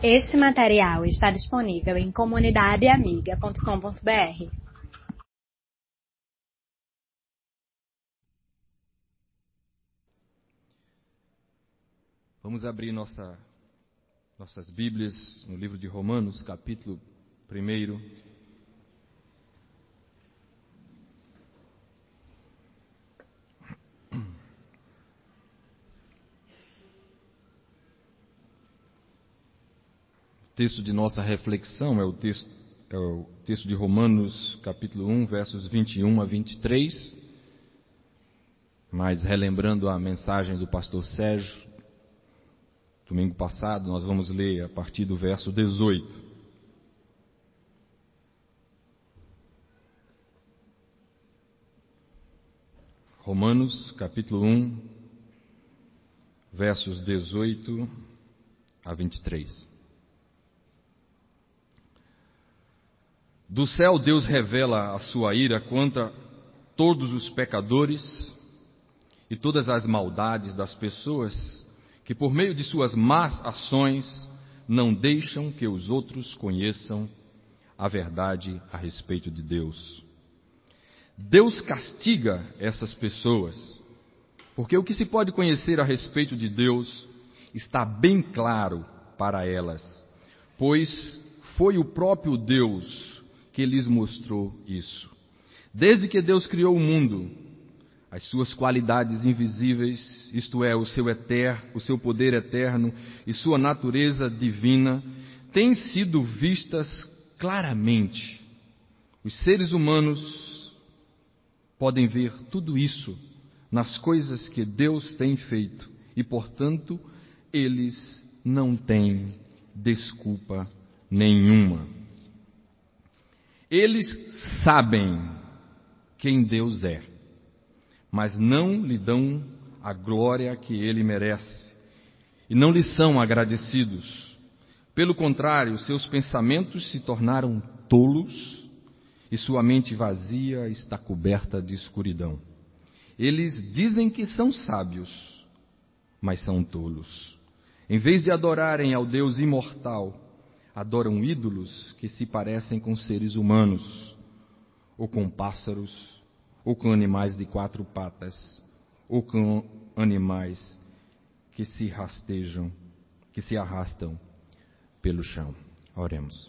Este material está disponível em comunidadeamiga.com.br. Vamos abrir nossa, nossas Bíblias no livro de Romanos, capítulo 1. Texto de nossa reflexão é o texto, é o texto de Romanos, capítulo 1, versos 21 a 23. Mas relembrando a mensagem do pastor Sérgio, domingo passado, nós vamos ler a partir do verso 18. Romanos, capítulo 1, versos 18 a 23. Do céu, Deus revela a sua ira contra todos os pecadores e todas as maldades das pessoas que, por meio de suas más ações, não deixam que os outros conheçam a verdade a respeito de Deus. Deus castiga essas pessoas, porque o que se pode conhecer a respeito de Deus está bem claro para elas, pois foi o próprio Deus que lhes mostrou isso. Desde que Deus criou o mundo, as suas qualidades invisíveis, isto é, o seu eterno, o seu poder eterno e sua natureza divina, têm sido vistas claramente. Os seres humanos podem ver tudo isso nas coisas que Deus tem feito e, portanto, eles não têm desculpa nenhuma. Eles sabem quem Deus é, mas não lhe dão a glória que ele merece e não lhe são agradecidos. Pelo contrário, seus pensamentos se tornaram tolos e sua mente vazia está coberta de escuridão. Eles dizem que são sábios, mas são tolos. Em vez de adorarem ao Deus imortal, adoram ídolos que se parecem com seres humanos, ou com pássaros, ou com animais de quatro patas, ou com animais que se rastejam, que se arrastam pelo chão. Oremos.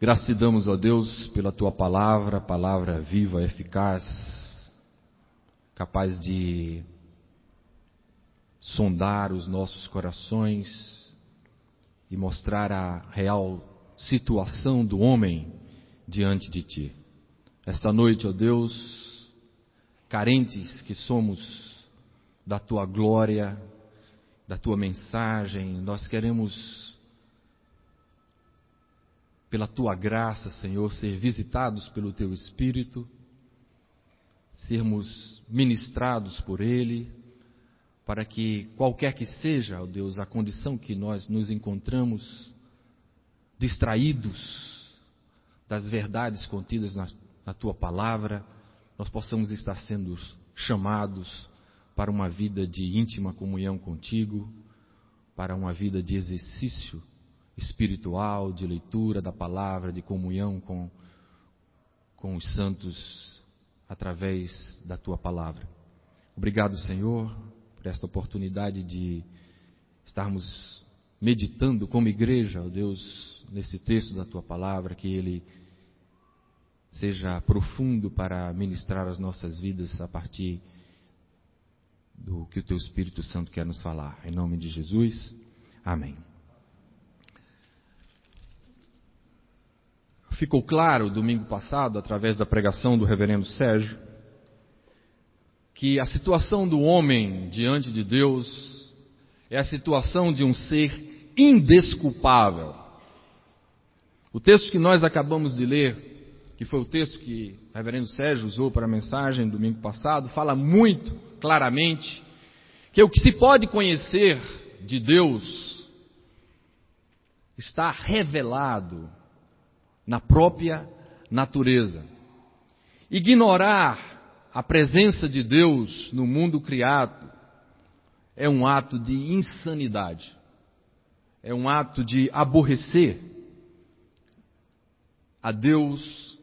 Graças te damos, ó Deus, pela tua palavra, palavra viva, eficaz, capaz de sondar os nossos corações, e mostrar a real situação do homem diante de ti. Esta noite, ó Deus, carentes que somos da tua glória, da tua mensagem, nós queremos, pela tua graça, Senhor, ser visitados pelo teu Espírito, sermos ministrados por Ele, para que qualquer que seja, ó Deus, a condição que nós nos encontramos distraídos das verdades contidas na, na tua palavra, nós possamos estar sendo chamados para uma vida de íntima comunhão contigo, para uma vida de exercício espiritual, de leitura da palavra, de comunhão com, com os santos através da tua palavra. Obrigado, Senhor por esta oportunidade de estarmos meditando como igreja, ó Deus, nesse texto da tua palavra, que ele seja profundo para ministrar as nossas vidas a partir do que o teu Espírito Santo quer nos falar. Em nome de Jesus, amém. Ficou claro domingo passado, através da pregação do reverendo Sérgio, que a situação do homem diante de Deus é a situação de um ser indesculpável. O texto que nós acabamos de ler, que foi o texto que o reverendo Sérgio usou para a mensagem domingo passado, fala muito claramente que o que se pode conhecer de Deus está revelado na própria natureza. Ignorar a presença de Deus no mundo criado é um ato de insanidade. é um ato de aborrecer a Deus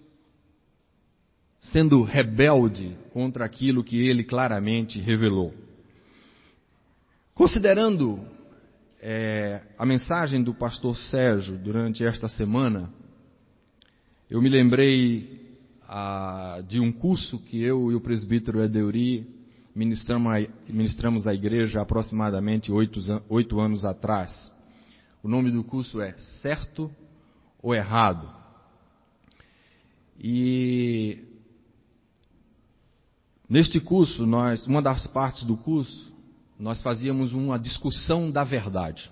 sendo rebelde contra aquilo que ele claramente revelou. Considerando é, a mensagem do pastor Sérgio durante esta semana, eu me lembrei ah, de um curso que eu e o presbítero Edeuri ministramos a, ministramos a igreja aproximadamente oito, oito anos atrás. O nome do curso é Certo ou Errado? E neste curso, nós, uma das partes do curso, nós fazíamos uma discussão da verdade.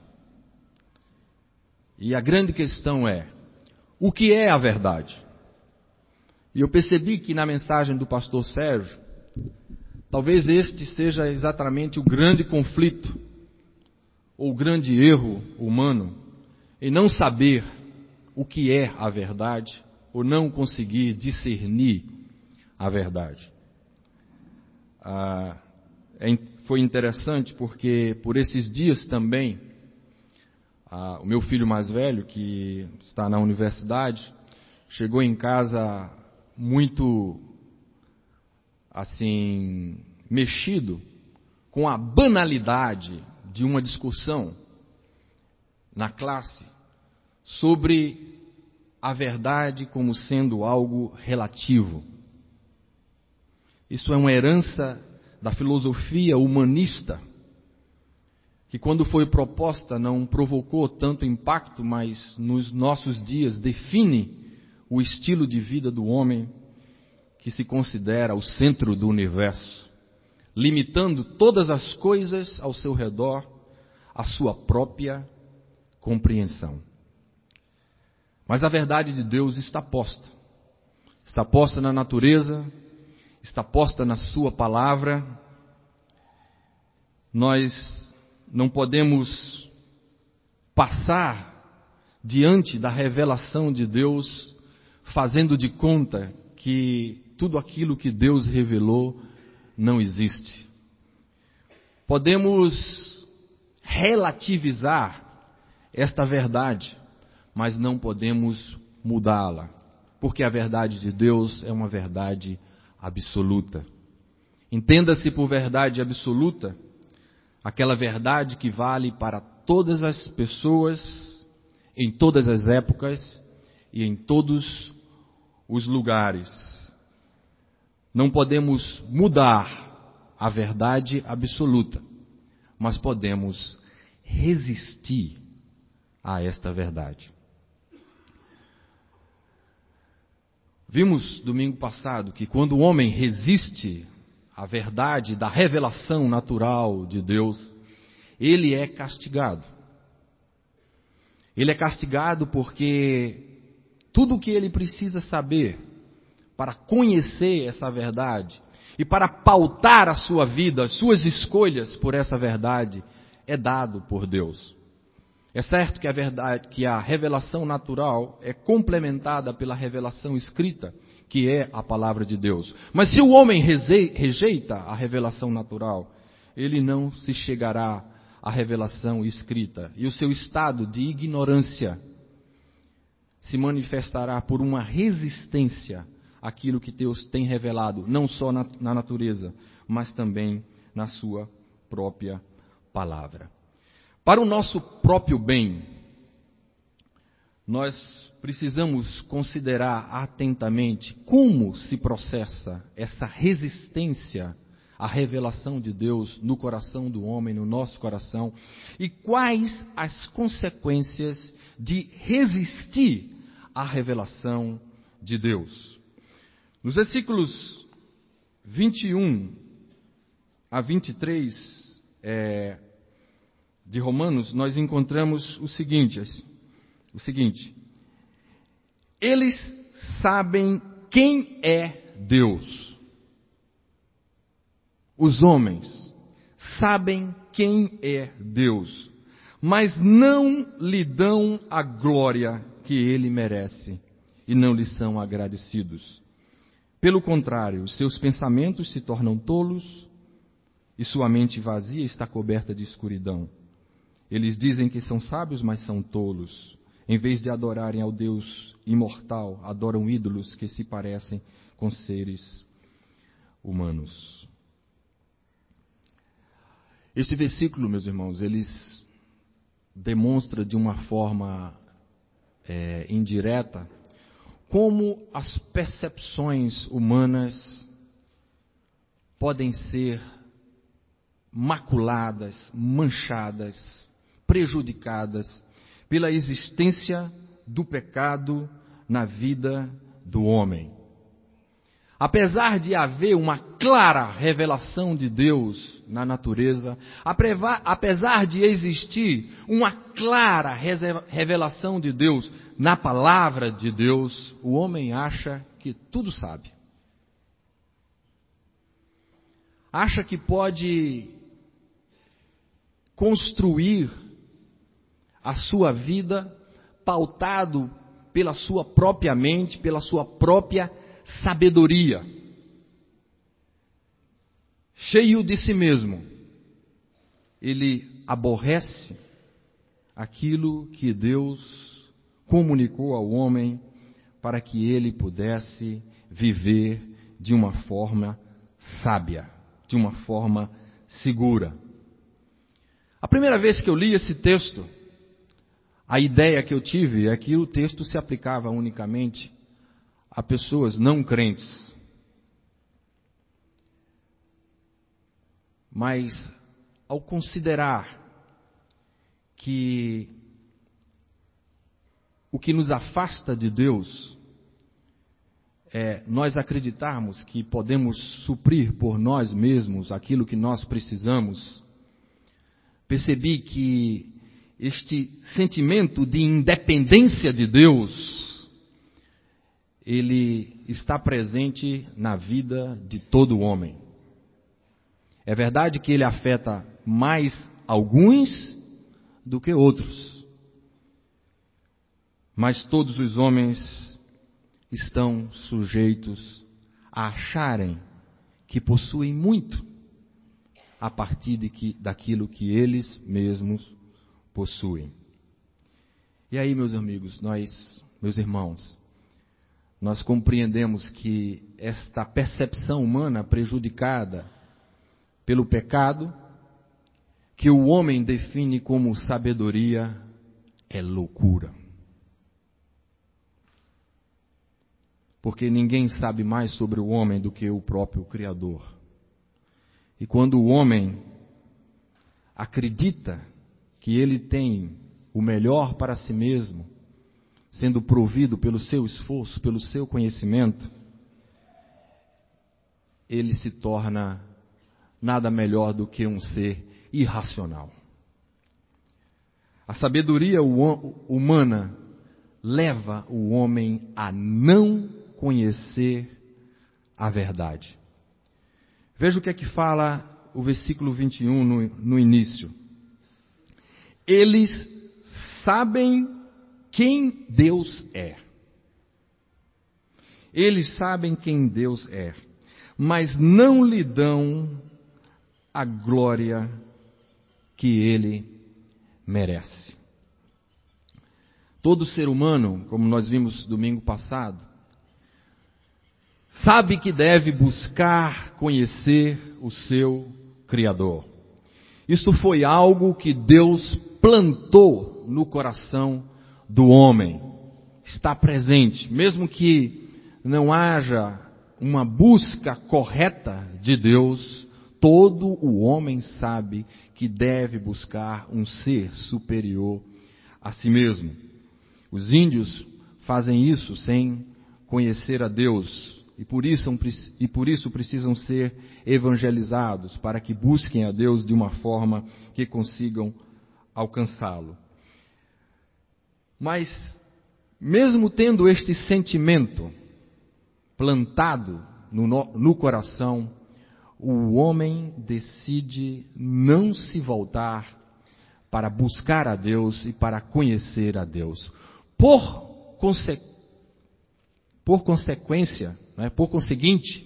E a grande questão é: o que é a verdade? E eu percebi que na mensagem do pastor Sérgio, talvez este seja exatamente o grande conflito, ou o grande erro humano, em não saber o que é a verdade ou não conseguir discernir a verdade. Ah, é, foi interessante porque por esses dias também, ah, o meu filho mais velho, que está na universidade, chegou em casa muito assim mexido com a banalidade de uma discussão na classe sobre a verdade como sendo algo relativo. Isso é uma herança da filosofia humanista, que quando foi proposta não provocou tanto impacto, mas nos nossos dias define o estilo de vida do homem que se considera o centro do universo, limitando todas as coisas ao seu redor à sua própria compreensão. Mas a verdade de Deus está posta. Está posta na natureza, está posta na Sua palavra. Nós não podemos passar diante da revelação de Deus fazendo de conta que tudo aquilo que Deus revelou não existe. Podemos relativizar esta verdade mas não podemos mudá-la, porque a verdade de Deus é uma verdade absoluta. Entenda-se por verdade absoluta aquela verdade que vale para todas as pessoas, em todas as épocas e em todos os lugares. Não podemos mudar a verdade absoluta, mas podemos resistir a esta verdade. Vimos domingo passado que quando o homem resiste à verdade da revelação natural de Deus, ele é castigado. Ele é castigado porque tudo o que ele precisa saber para conhecer essa verdade e para pautar a sua vida, as suas escolhas por essa verdade, é dado por Deus. É certo que a verdade, que a revelação natural é complementada pela revelação escrita, que é a palavra de Deus. Mas se o homem rejeita a revelação natural, ele não se chegará à revelação escrita. E o seu estado de ignorância se manifestará por uma resistência àquilo que Deus tem revelado, não só na, na natureza, mas também na sua própria palavra. Para o nosso próprio bem, nós precisamos considerar atentamente como se processa essa resistência à revelação de Deus no coração do homem, no nosso coração, e quais as consequências de resistir à revelação de Deus. Nos versículos 21 a 23, é, de Romanos, nós encontramos o seguinte, o seguinte: eles sabem quem é Deus. Os homens sabem quem é Deus, mas não lhe dão a glória que ele merece e não lhe são agradecidos. Pelo contrário, seus pensamentos se tornam tolos e sua mente vazia está coberta de escuridão. Eles dizem que são sábios, mas são tolos. Em vez de adorarem ao Deus imortal, adoram ídolos que se parecem com seres humanos. Este versículo, meus irmãos, eles demonstra de uma forma é, indireta como as percepções humanas podem ser maculadas, manchadas, prejudicadas pela existência do pecado na vida do homem. Apesar de haver uma clara revelação de Deus na natureza, apesar de existir uma clara revelação de Deus na palavra de Deus, o homem acha que tudo sabe. Acha que pode construir a sua vida pautado pela sua própria mente, pela sua própria sabedoria. Cheio de si mesmo, ele aborrece aquilo que Deus comunicou ao homem para que ele pudesse viver de uma forma sábia, de uma forma segura. A primeira vez que eu li esse texto, a ideia que eu tive é que o texto se aplicava unicamente a pessoas não crentes. Mas, ao considerar que o que nos afasta de Deus é nós acreditarmos que podemos suprir por nós mesmos aquilo que nós precisamos, percebi que este sentimento de independência de Deus, ele está presente na vida de todo homem. É verdade que ele afeta mais alguns do que outros. Mas todos os homens estão sujeitos a acharem que possuem muito a partir de que, daquilo que eles mesmos possuem. E aí, meus amigos, nós, meus irmãos, nós compreendemos que esta percepção humana prejudicada pelo pecado, que o homem define como sabedoria, é loucura. Porque ninguém sabe mais sobre o homem do que o próprio Criador. E quando o homem acredita que ele tem o melhor para si mesmo, sendo provido pelo seu esforço, pelo seu conhecimento, ele se torna nada melhor do que um ser irracional. A sabedoria humana leva o homem a não conhecer a verdade. Veja o que é que fala o versículo 21 no, no início. Eles sabem quem Deus é. Eles sabem quem Deus é, mas não lhe dão a glória que ele merece. Todo ser humano, como nós vimos domingo passado, sabe que deve buscar conhecer o seu Criador. Isso foi algo que Deus plantou no coração do homem. Está presente, mesmo que não haja uma busca correta de Deus, todo o homem sabe que deve buscar um ser superior a si mesmo. Os índios fazem isso sem conhecer a Deus e por isso, e por isso precisam ser evangelizados para que busquem a Deus de uma forma que consigam alcançá-lo. Mas, mesmo tendo este sentimento plantado no, no coração, o homem decide não se voltar para buscar a Deus e para conhecer a Deus. Por, conse por consequência, né, por conseguinte,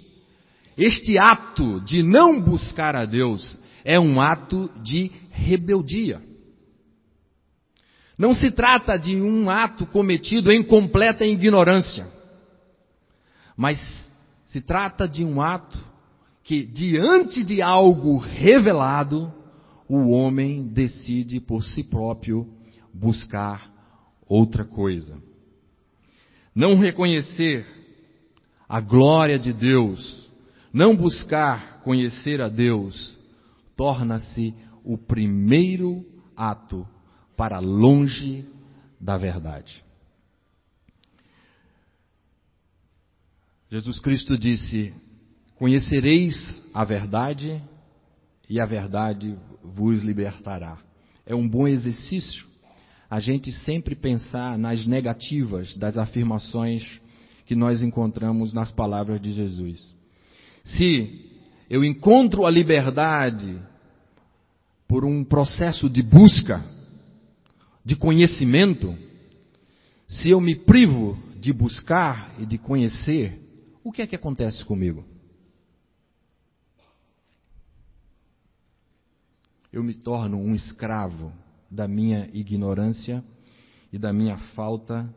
este ato de não buscar a Deus é um ato de rebeldia. Não se trata de um ato cometido em completa ignorância, mas se trata de um ato que, diante de algo revelado, o homem decide por si próprio buscar outra coisa. Não reconhecer a glória de Deus, não buscar conhecer a Deus, torna-se o primeiro ato para longe da verdade. Jesus Cristo disse: Conhecereis a verdade e a verdade vos libertará. É um bom exercício a gente sempre pensar nas negativas das afirmações que nós encontramos nas palavras de Jesus. Se eu encontro a liberdade por um processo de busca, de conhecimento, se eu me privo de buscar e de conhecer, o que é que acontece comigo? Eu me torno um escravo da minha ignorância e da minha falta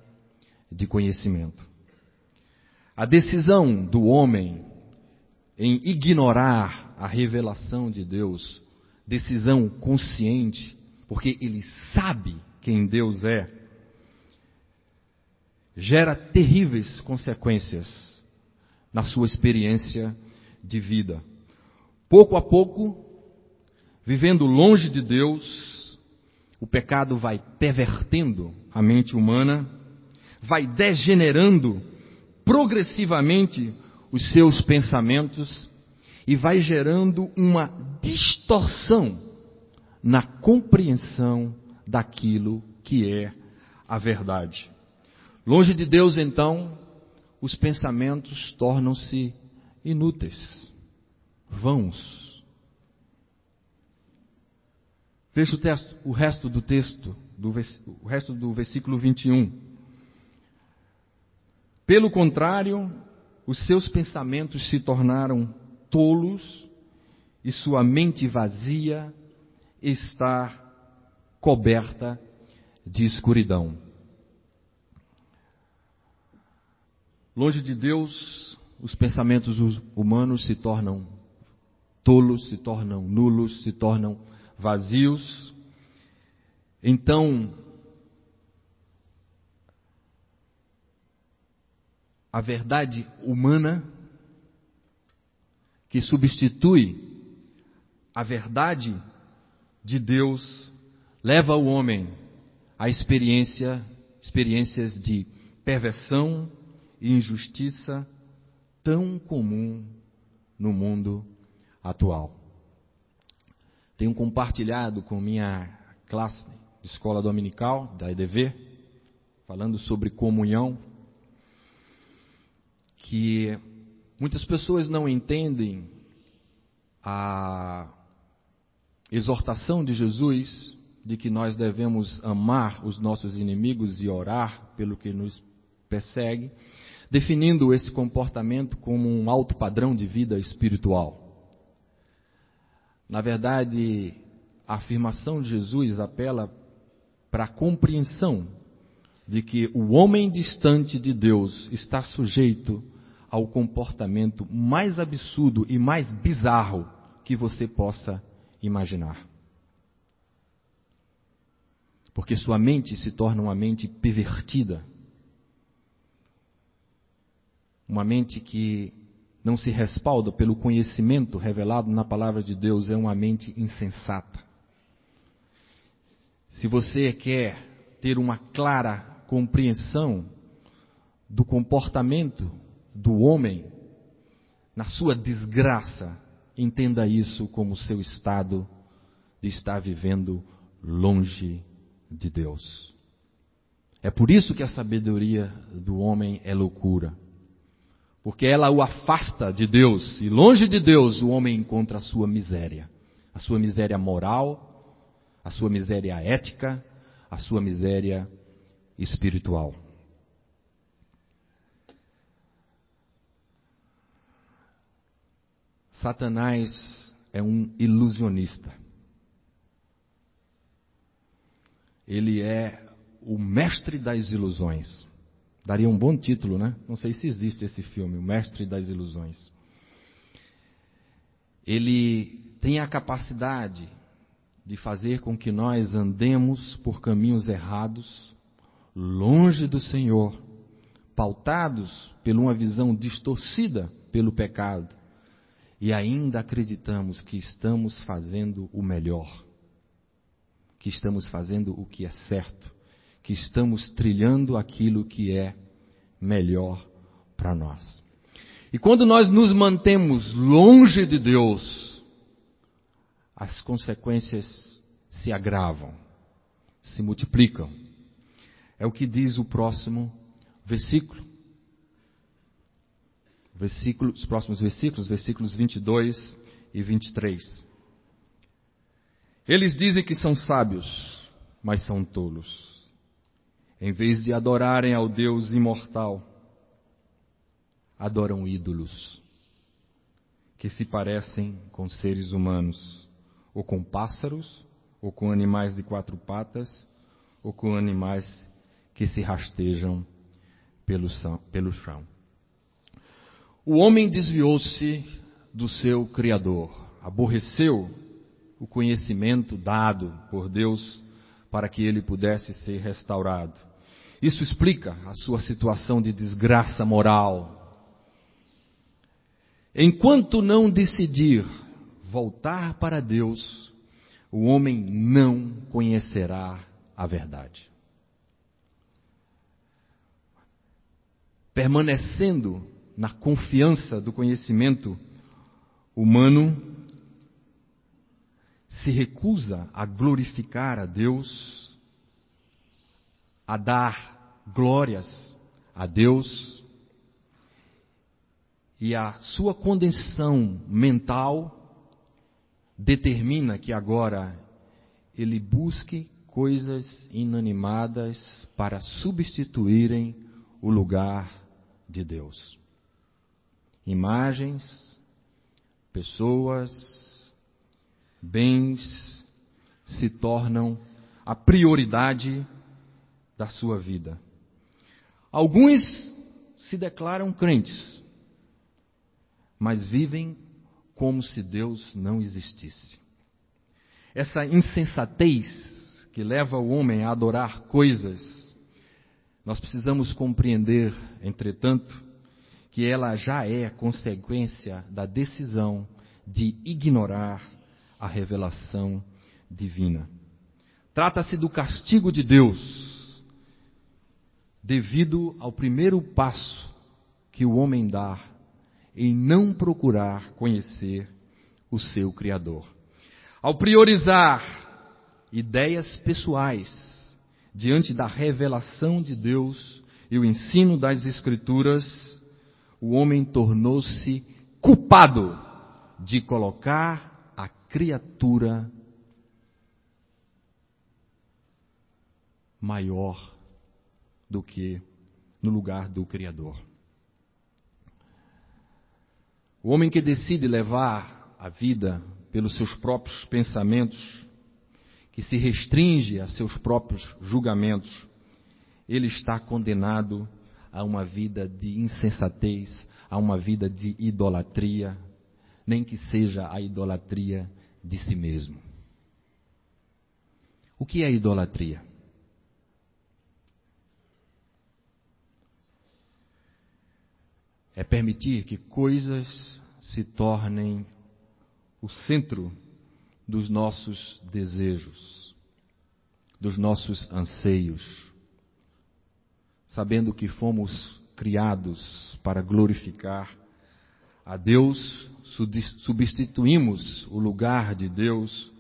de conhecimento. A decisão do homem em ignorar a revelação de Deus, decisão consciente, porque ele sabe quem Deus é, gera terríveis consequências na sua experiência de vida. Pouco a pouco, vivendo longe de Deus, o pecado vai pervertendo a mente humana, vai degenerando progressivamente os seus pensamentos e vai gerando uma distorção na compreensão daquilo que é a verdade. Longe de Deus, então, os pensamentos tornam-se inúteis, vãos. Veja o, texto, o resto do texto, do, o resto do versículo 21. Pelo contrário, os seus pensamentos se tornaram tolos e sua mente vazia está coberta de escuridão. Longe de Deus, os pensamentos humanos se tornam tolos, se tornam nulos, se tornam vazios. Então, a verdade humana que substitui a verdade de Deus leva o homem a experiência, experiências de perversão e injustiça tão comum no mundo atual. Tenho compartilhado com minha classe de escola dominical da EDV, falando sobre comunhão, que muitas pessoas não entendem a exortação de Jesus de que nós devemos amar os nossos inimigos e orar pelo que nos persegue, definindo esse comportamento como um alto padrão de vida espiritual. Na verdade, a afirmação de Jesus apela para a compreensão de que o homem distante de Deus está sujeito ao comportamento mais absurdo e mais bizarro que você possa imaginar. Porque sua mente se torna uma mente pervertida. Uma mente que não se respalda pelo conhecimento revelado na palavra de Deus, é uma mente insensata. Se você quer ter uma clara compreensão do comportamento do homem na sua desgraça, entenda isso como seu estado de estar vivendo longe de Deus. É por isso que a sabedoria do homem é loucura. Porque ela o afasta de Deus, e longe de Deus o homem encontra a sua miséria. A sua miséria moral, a sua miséria ética, a sua miséria espiritual. Satanás é um ilusionista. Ele é O Mestre das Ilusões. Daria um bom título, né? Não sei se existe esse filme, O Mestre das Ilusões. Ele tem a capacidade de fazer com que nós andemos por caminhos errados, longe do Senhor, pautados por uma visão distorcida pelo pecado, e ainda acreditamos que estamos fazendo o melhor, que estamos fazendo o que é certo, que estamos trilhando aquilo que é melhor para nós. E quando nós nos mantemos longe de Deus, as consequências se agravam, se multiplicam. É o que diz o próximo versículo. versículo os próximos versículos, versículos 22 e 23. Eles dizem que são sábios, mas são tolos. Em vez de adorarem ao Deus imortal, adoram ídolos que se parecem com seres humanos ou com pássaros, ou com animais de quatro patas, ou com animais que se rastejam pelo, chão. O homem desviou-se do seu Criador, aborreceu o conhecimento dado por Deus para que ele pudesse ser restaurado. Isso explica a sua situação de desgraça moral. Enquanto não decidir voltar para Deus, o homem não conhecerá a verdade. Permanecendo na confiança do conhecimento humano, se recusa a glorificar a Deus, a dar glórias a Deus, e a sua condição mental determina que agora ele busque coisas inanimadas para substituírem o lugar de Deus. Imagens, pessoas, bens se tornam a prioridade da sua vida. Alguns se declaram crentes, mas vivem como se Deus não existisse. Essa insensatez que leva o homem a adorar coisas, nós precisamos compreender, entretanto, que ela já é consequência da decisão de ignorar a revelação divina. Trata-se do castigo de Deus, devido ao primeiro passo que o homem dá em não procurar conhecer o seu Criador. Ao priorizar ideias pessoais diante da revelação de Deus e o ensino das Escrituras, o homem tornou-se culpado de colocar criatura maior do que no lugar do Criador. O homem que decide levar a vida pelos seus próprios pensamentos, que se restringe a seus próprios julgamentos, ele está condenado a uma vida de insensatez, a uma vida de idolatria, nem que seja a idolatria de si mesmo. O que é idolatria? é permitir que coisas se tornem o centro dos nossos desejos, dos nossos anseios, sabendo que fomos criados para glorificar a Deus, substituímos o lugar de Deus,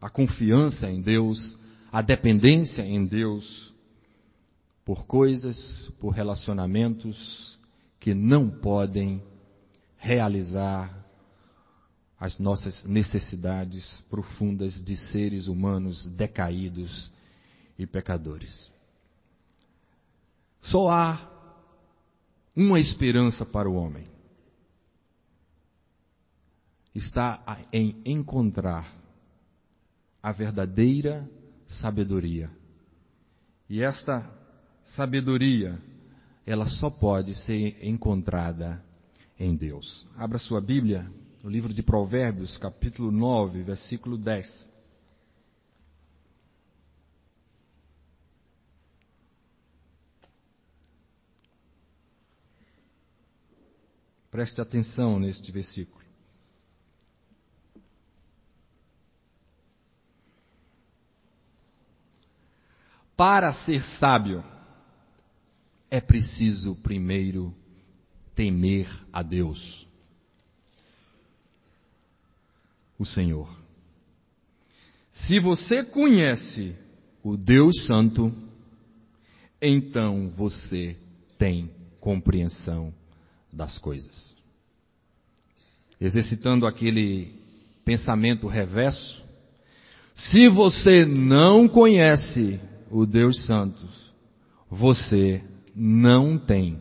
a confiança em Deus, a dependência em Deus, por coisas, por relacionamentos, que não podem realizar as nossas necessidades profundas de seres humanos decaídos e pecadores. Só há uma esperança para o homem. Está em encontrar a verdadeira sabedoria E esta sabedoria, ela só pode ser encontrada em Deus. Abra sua Bíblia, no livro de Provérbios, capítulo 9, versículo 10. Preste atenção neste versículo. Para ser sábio, é preciso primeiro temer a Deus, o Senhor. Se você conhece o Deus Santo, então você tem compreensão das coisas. Exercitando aquele pensamento reverso, se você não conhece o Deus Santo, você não tem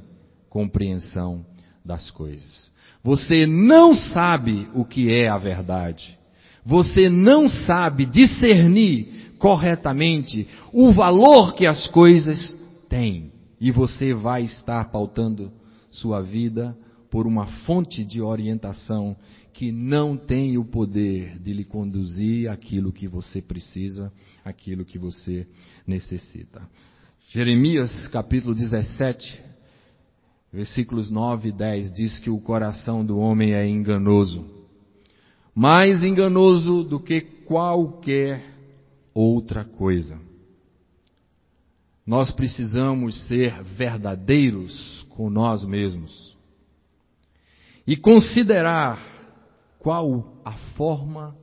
compreensão das coisas. Você não sabe o que é a verdade. Você não sabe discernir corretamente o valor que as coisas têm. E você vai estar pautando sua vida por uma fonte de orientação que não tem o poder de lhe conduzir aquilo que você precisa, aquilo que você necessita. Jeremias capítulo 17, versículos 9 e 10 diz que o coração do homem é enganoso, mais enganoso do que qualquer outra coisa. Nós precisamos ser verdadeiros com nós mesmos e considerar qual a forma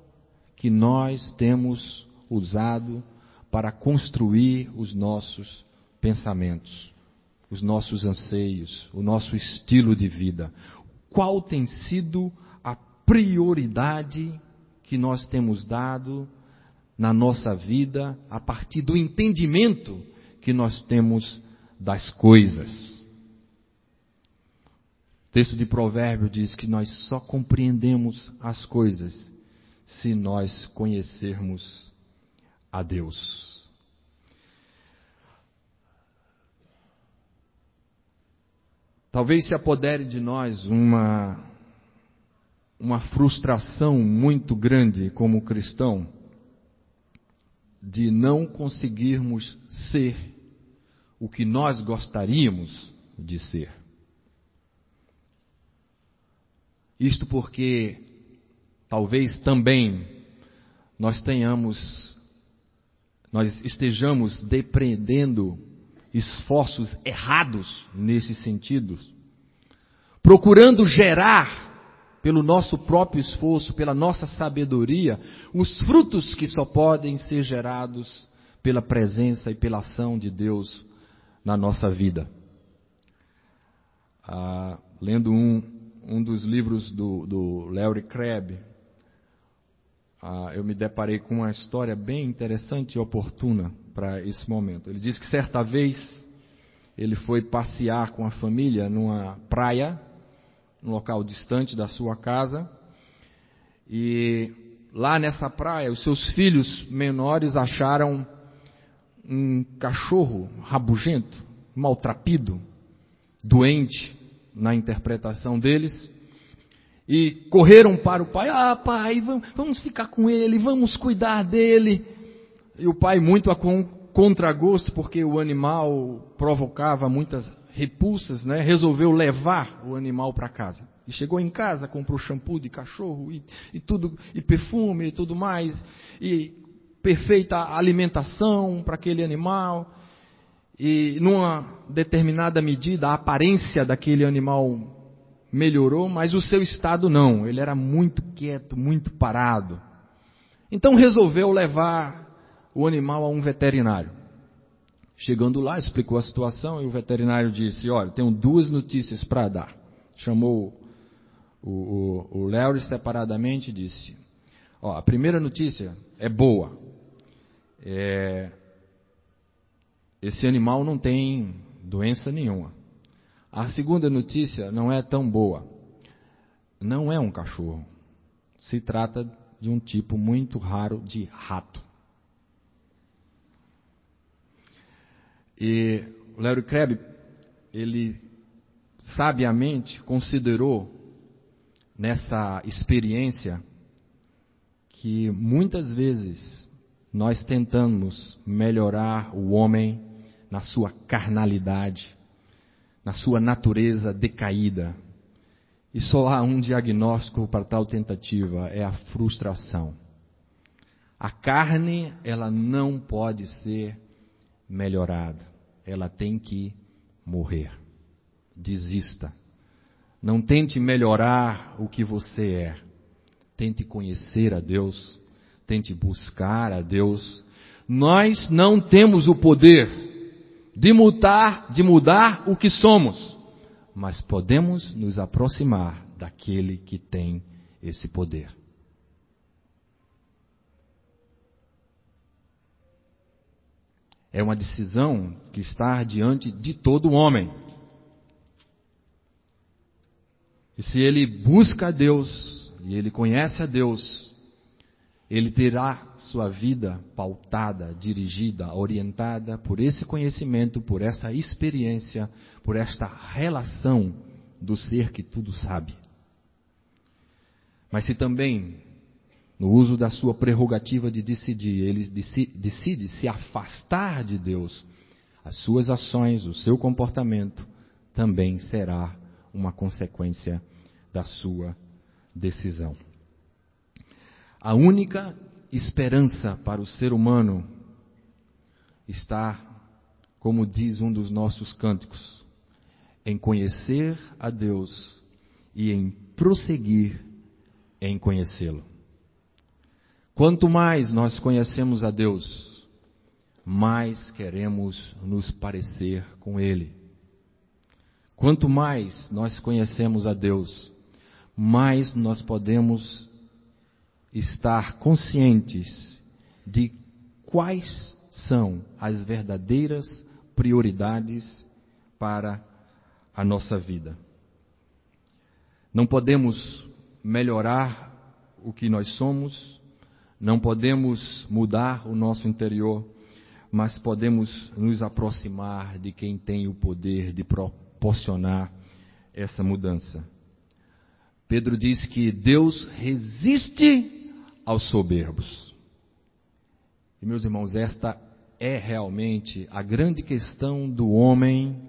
que nós temos usado para construir os nossos pensamentos, os nossos anseios, o nosso estilo de vida. Qual tem sido a prioridade que nós temos dado na nossa vida a partir do entendimento que nós temos das coisas? O texto de Provérbio diz que nós só compreendemos as coisas se nós conhecermos a Deus. Talvez se apodere de nós uma, uma frustração muito grande como cristão de não conseguirmos ser o que nós gostaríamos de ser. Isto porque talvez também nós tenhamos, nós estejamos depreendendo esforços errados nesse sentido, procurando gerar pelo nosso próprio esforço, pela nossa sabedoria, os frutos que só podem ser gerados pela presença e pela ação de Deus na nossa vida. Ah, lendo um, um dos livros do, do Larry Crabb, ah, eu me deparei com uma história bem interessante e oportuna para esse momento. Ele diz que certa vez ele foi passear com a família numa praia, num local distante da sua casa, e lá nessa praia os seus filhos menores acharam um cachorro rabugento, maltrapido, doente, na interpretação deles. E correram para o pai: Ah, pai, vamos ficar com ele, vamos cuidar dele. E o pai, muito a contragosto, porque o animal provocava muitas repulsas, né? resolveu levar o animal para casa. E chegou em casa, comprou shampoo de cachorro e, e tudo, e perfume e tudo mais, e perfeita alimentação para aquele animal e numa determinada medida a aparência daquele animal melhorou, mas o seu estado não. Ele era muito quieto, muito parado. Então resolveu levar o animal a um veterinário. Chegando lá, explicou a situação e o veterinário disse: Olha, tenho duas notícias para dar. Chamou o, o, Larry separadamente e disse: Ó, a primeira notícia é boa. É, esse animal não tem doença nenhuma. A segunda notícia não é tão boa. Não é um cachorro. Se trata de um tipo muito raro de rato. E Larry Crabb, ele sabiamente considerou nessa experiência que muitas vezes nós tentamos melhorar o homem na sua carnalidade, na sua natureza decaída. E só há um diagnóstico para tal tentativa, é a frustração. A carne, ela não pode ser melhorada. Ela tem que morrer. Desista. Não tente melhorar o que você é. Tente conhecer a Deus. Tente buscar a Deus. Nós não temos o poder de mudar, de mudar o que somos, mas podemos nos aproximar daquele que tem esse poder. É uma decisão que está diante de todo homem. E se ele busca a Deus, e ele conhece a Deus, ele terá sua vida pautada, dirigida, orientada por esse conhecimento, por essa experiência, por esta relação do ser que tudo sabe. Mas se também no uso da sua prerrogativa de decidir, ele decide se afastar de Deus, as suas ações, o seu comportamento também será uma consequência da sua decisão. A única esperança para o ser humano está, como diz um dos nossos cânticos, em conhecer a Deus e em prosseguir em conhecê-lo. Quanto mais nós conhecemos a Deus, mais queremos nos parecer com Ele. Quanto mais nós conhecemos a Deus, mais nós podemos estar conscientes de quais são as verdadeiras prioridades para a nossa vida. Não podemos melhorar o que nós somos não podemos mudar o nosso interior, mas podemos nos aproximar de quem tem o poder de proporcionar essa mudança. Pedro diz que Deus resiste aos soberbos. E meus irmãos, esta é realmente a grande questão do homem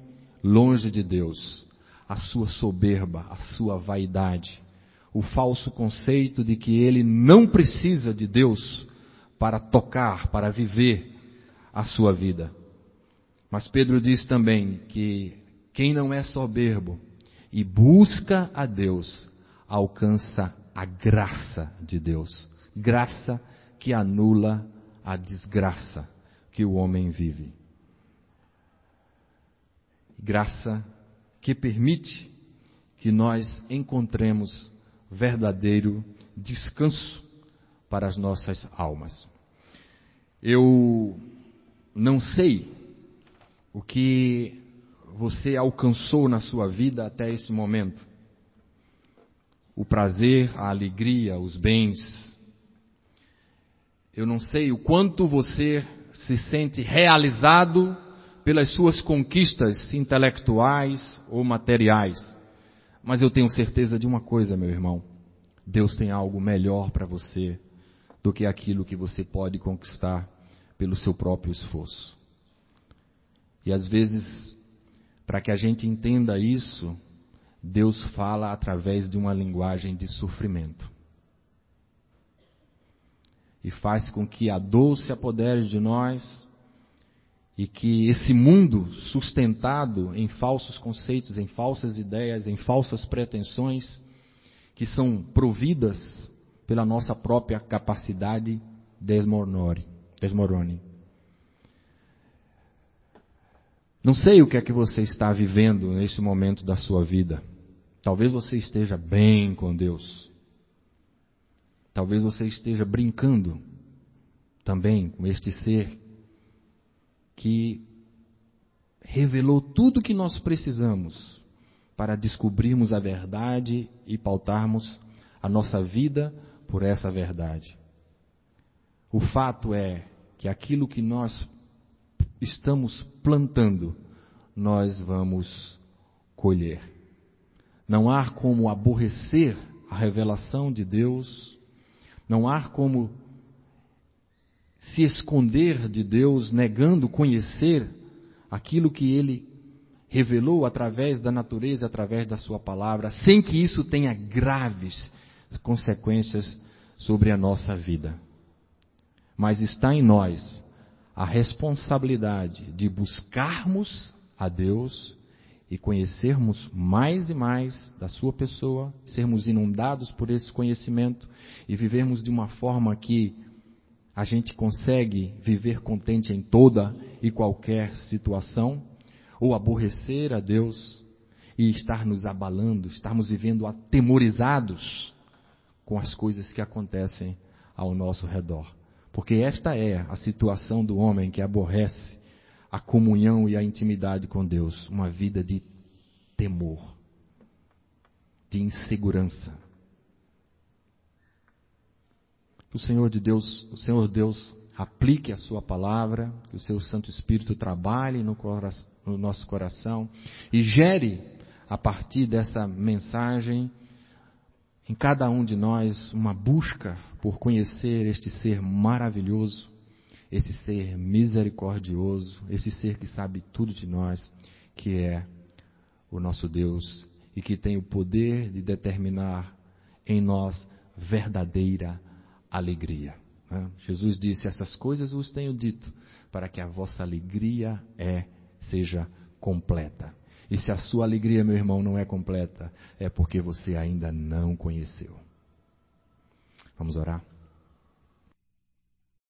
longe de Deus, a sua soberba, a sua vaidade o falso conceito de que ele não precisa de Deus para tocar, para viver a sua vida. Mas Pedro diz também que quem não é soberbo e busca a Deus, alcança a graça de Deus. Graça que anula a desgraça que o homem vive. Graça que permite que nós encontremos verdadeiro descanso para as nossas almas. Eu não sei o que você alcançou na sua vida até esse momento. O prazer, a alegria, os bens. Eu não sei o quanto você se sente realizado pelas suas conquistas intelectuais ou materiais. Mas eu tenho certeza de uma coisa, meu irmão. Deus tem algo melhor para você do que aquilo que você pode conquistar pelo seu próprio esforço. E às vezes, para que a gente entenda isso, Deus fala através de uma linguagem de sofrimento. E faz com que a dor se apodere de nós e que esse mundo sustentado em falsos conceitos, em falsas ideias, em falsas pretensões, que são providas pela nossa própria capacidade, desmorone. desmorone. Não sei o que é que você está vivendo nesse momento da sua vida. Talvez você esteja bem com Deus. Talvez você esteja brincando também com este ser que revelou tudo o que nós precisamos para descobrirmos a verdade e pautarmos a nossa vida por essa verdade. O fato é que aquilo que nós estamos plantando, nós vamos colher. Não há como aborrecer a revelação de Deus, não há como se esconder de Deus, negando conhecer aquilo que Ele revelou através da natureza, através da Sua palavra, sem que isso tenha graves consequências sobre a nossa vida. Mas está em nós a responsabilidade de buscarmos a Deus e conhecermos mais e mais da Sua pessoa, sermos inundados por esse conhecimento e vivermos de uma forma que a gente consegue viver contente em toda e qualquer situação, ou aborrecer a Deus e estar nos abalando, estarmos vivendo atemorizados com as coisas que acontecem ao nosso redor. Porque esta é a situação do homem que aborrece a comunhão e a intimidade com Deus, uma vida de temor, de insegurança. Que o Senhor de Deus, o Senhor Deus aplique a sua palavra, que o seu Santo Espírito trabalhe no, no nosso coração e gere a partir dessa mensagem em cada um de nós uma busca por conhecer este ser maravilhoso, esse ser misericordioso, esse ser que sabe tudo de nós, que é o nosso Deus e que tem o poder de determinar em nós verdadeira alegria. Né? Jesus disse: Essas coisas vos tenho dito, para que a vossa alegria é, seja completa. E se a sua alegria, meu irmão, não é completa, é porque você ainda não conheceu. Vamos orar?